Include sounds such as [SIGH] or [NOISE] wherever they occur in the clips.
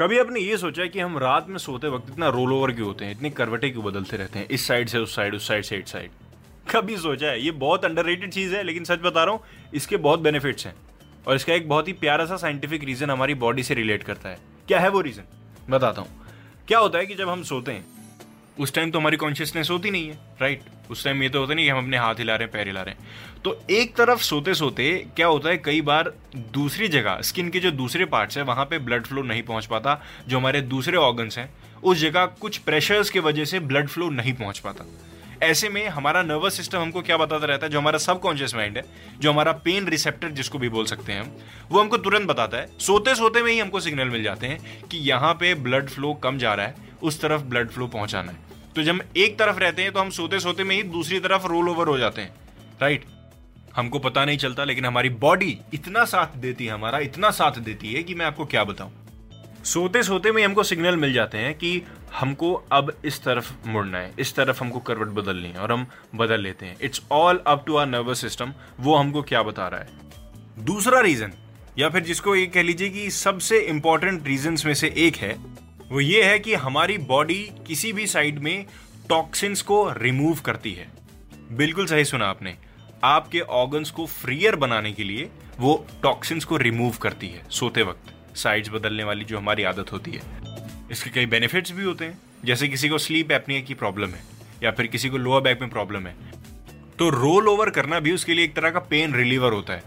कभी आपने ये सोचा है कि हम रात में सोते वक्त इतना रोल ओवर क्यों होते हैं? इतनी करवटे क्यों बदलते रहते हैं? इस साइड से, उस साइड उस साइड से, इस साइड कभी सोचा है? ये बहुत अंडर चीज़ है, लेकिन सच बता रहा हूँ, इसके बहुत बेनिफिट्स हैं। और इसका एक बहुत ही प्यारा सा साइंटिफिक रीज़न हमारी बॉडी से रिलेट करता है। क्या है वो रीज़न बताता हूँ। क्या होता है कि जब हम सोते हैं उस टाइम तो हमारी कॉन्शियसनेस होती नहीं है राइट उस टाइम ये तो होता नहीं कि हम अपने हाथ हिला रहे हैं, पैर हिला रहे हैं। तो एक तरफ़ सोते सोते क्या होता है, कई बार दूसरी जगह स्किन के जो दूसरे पार्ट्स है, वहाँ पे ब्लड फ्लो नहीं पहुँच पाता, जो हमारे दूसरे ऑर्गन्स हैं, उस जगह कुछ प्रेशर्स की वजह से ब्लड फ्लो नहीं पहुँच पाता। ऐसे में हमारा नर्वस सिस्टम हमको क्या बताता रहता है, जो हमारा सबकॉन्शियस माइंड है, जो हमारा पेन रिसेप्टर जिसको भी बोल सकते हैं हम, वो हमको तुरंत बताता है। सोते सोते में ही हमको सिग्नल मिल जाते हैं कि यहाँ पे ब्लड फ्लो कम जा रहा है, उस तरफ़ ब्लड फ्लो पहुंचाना है। तो जब एक तरफ़ रहते हैं तो हम सोते सोते में ही दूसरी तरफ़ रोल ओवर हो जाते हैं। राइट हमको पता नहीं चलता, लेकिन हमारी बॉडी इतना साथ देती है, हमारा इतना साथ देती है कि मैं आपको क्या बताऊँ। सोते सोते में हमको सिग्नल मिल जाते हैं कि हमको अब इस तरफ़ मुड़ना है, इस तरफ़ हमको करवट बदलनी है और हम बदल लेते हैं। It's all up to our nervous system वो हमको क्या बता रहा है। दूसरा रीजन या फिर जिसको ये कह लीजिए कि सबसे इंपॉर्टेंट रीजन में से एक है वो ये है कि हमारी बॉडी किसी भी साइड में टॉक्सिन्स को रिमूव करती है। बिल्कुल सही सुना आपने। आपके ऑर्गन्स को फ्रीयर बनाने के लिए वो टॉक्सिन्स को रिमूव करती है सोते वक्त। साइड्स बदलने वाली जो हमारी आदत होती है। इसके कई बेनिफिट्स भी होते हैं। जैसे किसी को स्लीप एपनिया की प्रॉब्लम है, या फिर किसी को लोअर बैक में प्रॉब्लम है। तो रोल ओवर करना भी उसके लिए एक तरह का पेन रिलीवर होता है।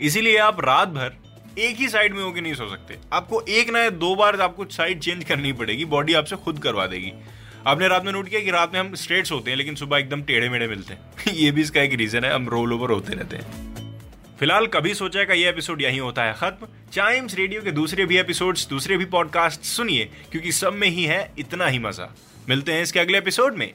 इसीलिए आप रात भर एक ही साइड में होकर नहीं सो सकते। आपको एक ना दो बार आपको साइड चेंज करनी पड़ेगी बॉडी आपसे खुद करवा देगी। आपने रात में नोट किया कि रात में हम स्ट्रेट होते हैं, लेकिन सुबह एकदम टेढ़े मेढ़े मिलते हैं। [LAUGHS] ये भी इसका एक रीजन है, हम रोल ओवर होते रहते हैं। फ़िलहाल कभी सोचा है का ये एपिसोड यही होता है, खत्म। चाइम्स रेडियो के दूसरे भी एपिसोड्स दूसरे भी पॉडकास्ट सुनिए, क्योंकि सब में ही है इतना ही मज़ा। मिलते हैं इसके अगले एपिसोड में।